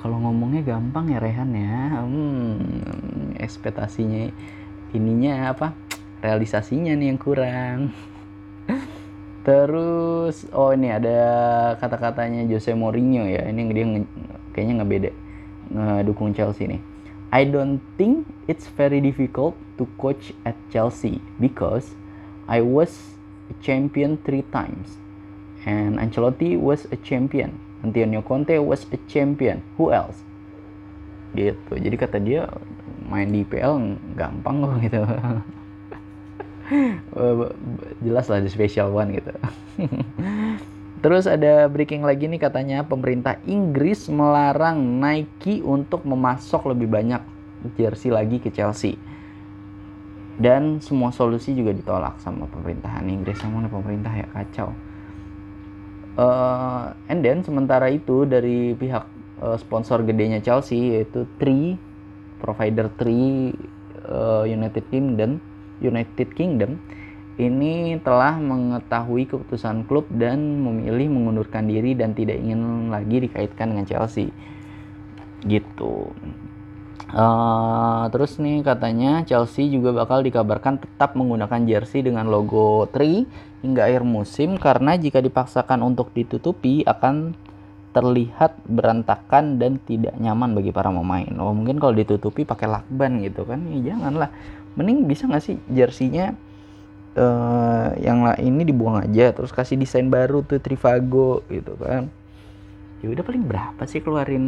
kalau ngomongnya gampang ya Rehan ya. Hmm, ekspektasinya ininya apa? Realisasinya nih yang kurang. Terus oh ini ada kata-katanya Jose Mourinho ya. Ini dia nge, kayaknya ngebeda ngedukung Chelsea nih. I don't think it's very difficult to coach at Chelsea because I was a champion three times and Ancelotti was a champion Antonio Conte was a champion who else gitu jadi kata dia main di IPL gampang kok gitu jelas lah di special one gitu Terus ada breaking lagi nih katanya pemerintah Inggris melarang Nike untuk memasok lebih banyak jersey lagi ke Chelsea. Dan semua solusi juga ditolak sama pemerintahan Inggris. Sama pemerintah ya kacau. Uh, and then sementara itu dari pihak uh, sponsor gedenya Chelsea yaitu Tree provider Tree uh, United Kingdom United Kingdom ini telah mengetahui keputusan klub dan memilih mengundurkan diri dan tidak ingin lagi dikaitkan dengan Chelsea. Gitu. Uh, terus nih katanya Chelsea juga bakal dikabarkan tetap menggunakan jersey dengan logo Tri hingga akhir musim karena jika dipaksakan untuk ditutupi akan terlihat berantakan dan tidak nyaman bagi para pemain. Oh mungkin kalau ditutupi pakai lakban gitu kan, ya janganlah. Mending bisa nggak sih jersinya uh, yang ini dibuang aja terus kasih desain baru tuh Trivago gitu kan ya udah paling berapa sih keluarin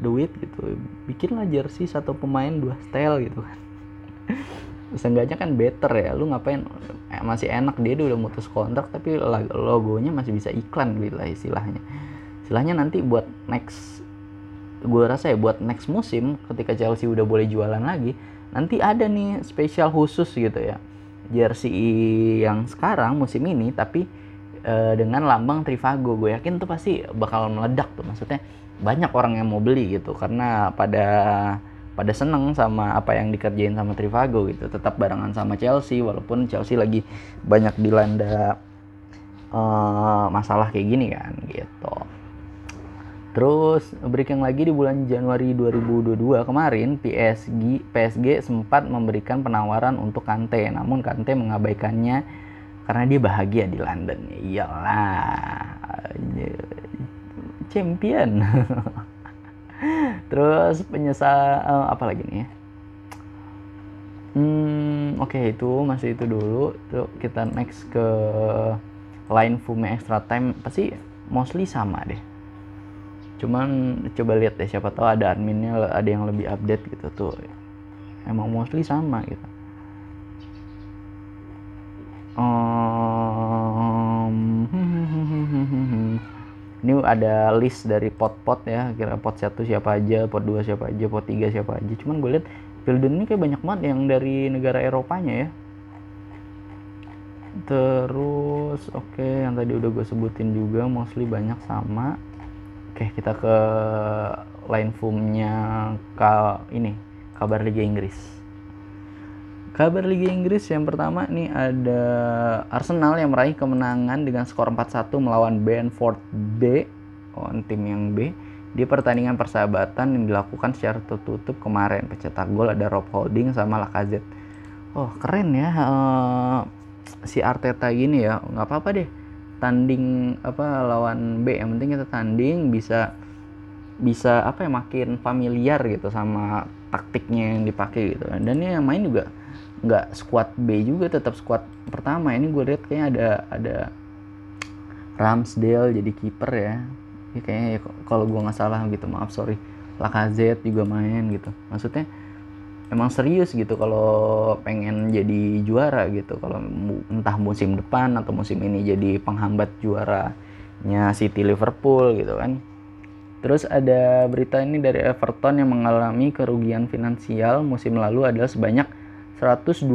duit gitu? Bikinlah jersey satu pemain dua style gitu kan. Seenggaknya kan better ya lu ngapain? Eh, masih enak dia, udah mutus kontrak tapi logonya masih bisa iklan gitu lah istilahnya. Istilahnya nanti buat next gue rasa ya buat next musim ketika Chelsea udah boleh jualan lagi nanti ada nih spesial khusus gitu ya. Jersey yang sekarang musim ini tapi uh, dengan lambang Trivago. Gue yakin tuh pasti bakal meledak tuh. Maksudnya banyak orang yang mau beli gitu karena pada pada seneng sama apa yang dikerjain sama Trivago gitu. Tetap barengan sama Chelsea walaupun Chelsea lagi banyak dilanda uh, masalah kayak gini kan gitu. Terus breaking lagi di bulan Januari 2022 kemarin PSG PSG sempat memberikan penawaran untuk Kante. Namun Kante mengabaikannya karena dia bahagia di London. Iyalah. Champion. Terus penyesal uh, apa lagi nih ya? Hmm, oke okay, itu masih itu dulu. Tuh kita next ke line Fume Extra Time pasti mostly sama deh cuman coba lihat deh siapa tahu ada adminnya ada yang lebih update gitu tuh emang mostly sama gitu ada list dari pot-pot ya. Kira pot satu siapa aja pot dua siapa aja pot tiga siapa aja. Cuman gue lihat Pilden ini kayak banyak banget yang dari negara Eropanya ya. Terus oke okay, yang tadi udah gue sebutin juga mostly banyak sama. Oke, kita ke line formnya ka ini kabar Liga Inggris. Kabar Liga Inggris yang pertama nih ada Arsenal yang meraih kemenangan dengan skor 4-1 melawan Brentford B, oh, tim yang B di pertandingan persahabatan yang dilakukan secara tertutup kemarin. Pencetak gol ada Rob Holding sama Lacazette. Oh, keren ya uh, si Arteta gini ya. nggak apa-apa deh tanding apa lawan B yang penting kita tanding bisa bisa apa ya makin familiar gitu sama taktiknya yang dipakai gitu dan yang main juga nggak squad B juga tetap squad pertama. Ini gue lihat kayaknya ada ada Ramsdale jadi kiper ya. Ya kayaknya ya, kalau gue nggak salah gitu maaf sorry. Lacazette juga main gitu. Maksudnya emang serius gitu kalau pengen jadi juara gitu. Kalau entah musim depan atau musim ini jadi penghambat juaranya City Liverpool gitu kan. Terus ada berita ini dari Everton yang mengalami kerugian finansial. Musim lalu adalah sebanyak 120,9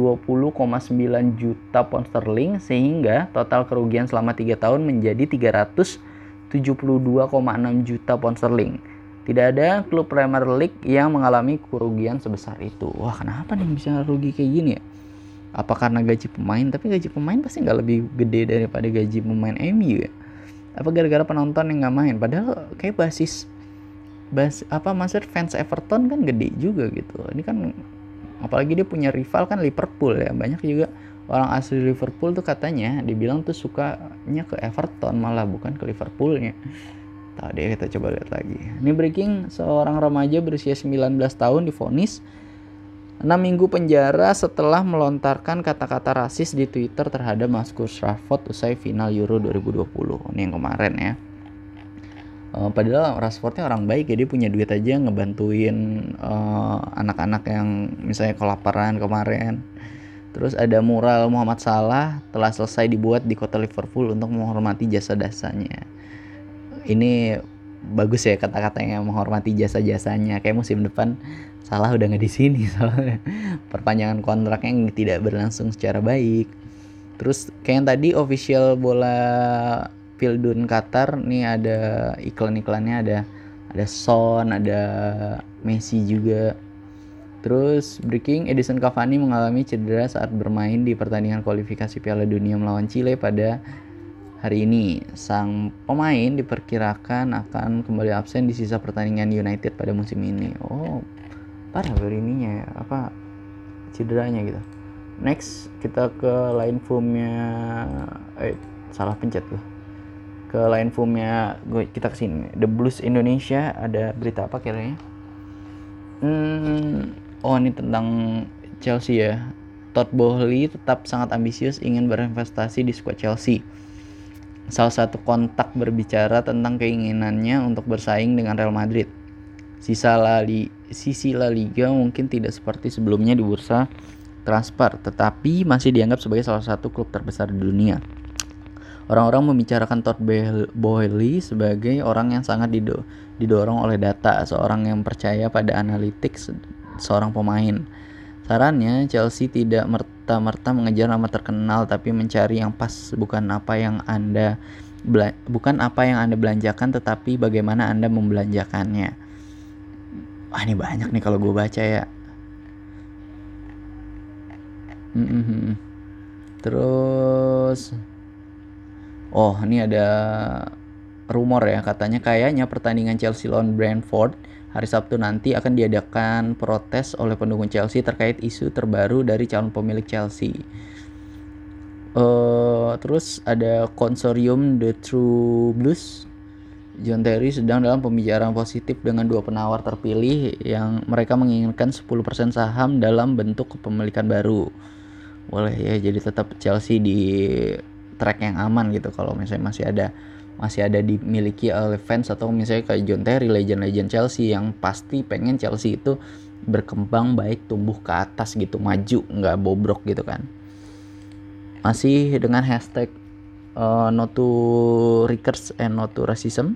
juta pound sterling sehingga total kerugian selama tiga tahun menjadi 372,6 juta pound sterling tidak ada klub Premier League yang mengalami kerugian sebesar itu. Wah, kenapa nih bisa rugi kayak gini ya? Apa karena gaji pemain? Tapi gaji pemain pasti nggak lebih gede daripada gaji pemain MU ya? Apa gara-gara penonton yang nggak main? Padahal kayak basis bas apa maksud fans Everton kan gede juga gitu. Ini kan apalagi dia punya rival kan Liverpool ya. Banyak juga orang asli Liverpool tuh katanya dibilang tuh sukanya ke Everton malah bukan ke Liverpoolnya. Tadi kita coba lihat lagi. Ini breaking seorang remaja berusia 19 tahun difonis 6 minggu penjara setelah melontarkan kata-kata rasis di Twitter terhadap Marcus Rashford usai final Euro 2020. Ini yang kemarin ya. Uh, padahal Rashfordnya orang baik ya punya duit aja ngebantuin uh, anak-anak yang misalnya kelaparan kemarin. Terus ada mural Muhammad Salah telah selesai dibuat di kota Liverpool untuk menghormati jasa dasarnya ini bagus ya kata-kata yang menghormati jasa-jasanya. Kayak musim depan salah udah nggak di sini soalnya perpanjangan kontraknya yang tidak berlangsung secara baik. Terus kayak yang tadi official bola Pildun Qatar nih ada iklan-iklannya ada ada Son ada Messi juga terus breaking Edison Cavani mengalami cedera saat bermain di pertandingan kualifikasi Piala Dunia melawan Chile pada Hari ini, sang pemain diperkirakan akan kembali absen di sisa pertandingan United pada musim ini. Oh, parah baru ininya ya, apa cederanya gitu. Next, kita ke line formnya eh salah pencet loh. Ke line formnya gue kita ke sini. The Blues Indonesia ada berita apa kira-kira? Hmm, oh ini tentang Chelsea ya. Todd Bowley tetap sangat ambisius ingin berinvestasi di skuad Chelsea salah satu kontak berbicara tentang keinginannya untuk bersaing dengan Real Madrid. Sisa La Li, sisi La Liga mungkin tidak seperti sebelumnya di bursa transfer, tetapi masih dianggap sebagai salah satu klub terbesar di dunia. Orang-orang membicarakan Todd Boehly sebagai orang yang sangat didorong oleh data, seorang yang percaya pada analitik seorang pemain. Sarannya, Chelsea tidak merta-merta mengejar nama terkenal tapi mencari yang pas bukan apa yang Anda bukan apa yang Anda belanjakan tetapi bagaimana Anda membelanjakannya. Wah, ini banyak nih kalau gue baca ya. Mm-hmm. Terus Oh, ini ada rumor ya katanya kayaknya pertandingan Chelsea lawan Brentford Hari Sabtu nanti akan diadakan protes oleh pendukung Chelsea terkait isu terbaru dari calon pemilik Chelsea. Uh, terus ada konsorium The True Blues. John Terry sedang dalam pembicaraan positif dengan dua penawar terpilih yang mereka menginginkan 10% saham dalam bentuk kepemilikan baru. Boleh ya, jadi tetap Chelsea di track yang aman gitu. Kalau misalnya masih ada masih ada dimiliki oleh fans atau misalnya kayak John Terry legend-legend Chelsea yang pasti pengen Chelsea itu berkembang baik tumbuh ke atas gitu maju nggak bobrok gitu kan. Masih dengan hashtag uh, no to recurs and no to racism.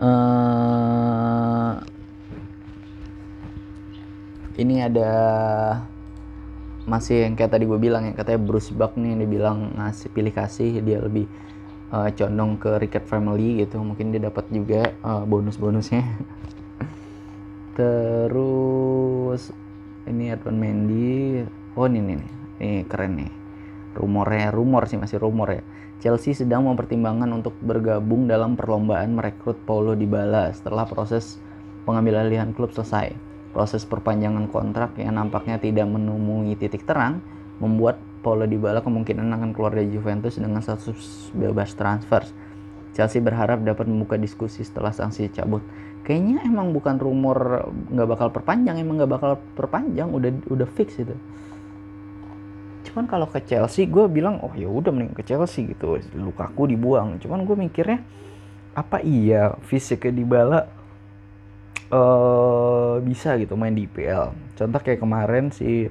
Uh, ini ada masih yang kayak tadi gue bilang ya katanya Bruce Buck nih dia bilang ngasih pilih kasih dia lebih uh, condong ke Ricket Family gitu. Mungkin dia dapat juga uh, bonus-bonusnya. Terus ini Edwin Mendy. Oh ini nih ini keren nih. Rumornya rumor sih masih rumor ya. Chelsea sedang mempertimbangkan untuk bergabung dalam perlombaan merekrut Paulo Dybala setelah proses pengambilan alihan klub selesai Proses perpanjangan kontrak yang nampaknya tidak menemui titik terang membuat Paulo Dybala kemungkinan akan keluar dari Juventus dengan status bebas transfer. Chelsea berharap dapat membuka diskusi setelah sanksi cabut. Kayaknya emang bukan rumor nggak bakal perpanjang, emang nggak bakal perpanjang, udah udah fix itu. Cuman kalau ke Chelsea, gue bilang oh ya udah mending ke Chelsea gitu. Lukaku dibuang. Cuman gue mikirnya apa iya fisiknya Dybala uh, bisa gitu main di IPL contoh kayak kemarin si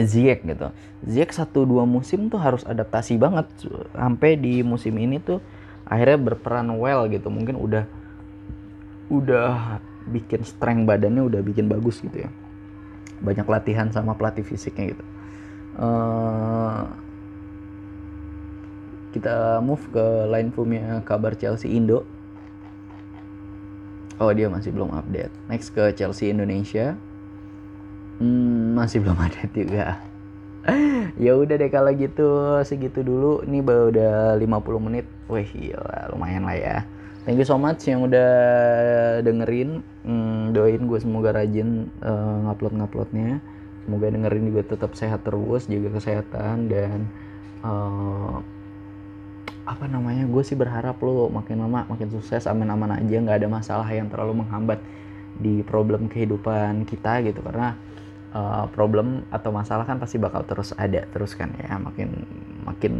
Ziyech gitu. Ziyech satu dua musim tuh harus adaptasi banget. Sampai di musim ini tuh akhirnya berperan well gitu. Mungkin udah udah bikin strength badannya udah bikin bagus gitu ya. Banyak latihan sama pelatih fisiknya gitu. Uh, kita move ke line punya kabar Chelsea Indo oh dia masih belum update. Next ke Chelsea Indonesia. Hmm, masih belum ada juga. Ya udah deh kalau gitu segitu dulu. Ini baru udah 50 menit. Wih iya lumayan lah ya. Thank you so much yang udah dengerin. Hmm, doain gue semoga rajin uh, ngupload nguploadnya semoga dengerin juga tetap sehat terus jaga kesehatan dan uh, apa namanya gue sih berharap lo makin lama makin sukses aman-aman aja nggak ada masalah yang terlalu menghambat di problem kehidupan kita gitu. Karena uh, problem atau masalah kan pasti bakal terus ada terus kan ya makin makin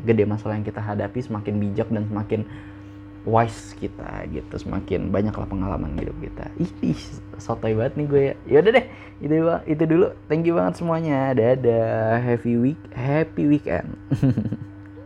gede masalah yang kita hadapi semakin bijak dan semakin wise kita gitu. Semakin banyak lah pengalaman hidup kita. Ih sotoy banget nih gue ya. Yaudah deh itu itu dulu. Thank you banget semuanya. Dadah. Happy week happy weekend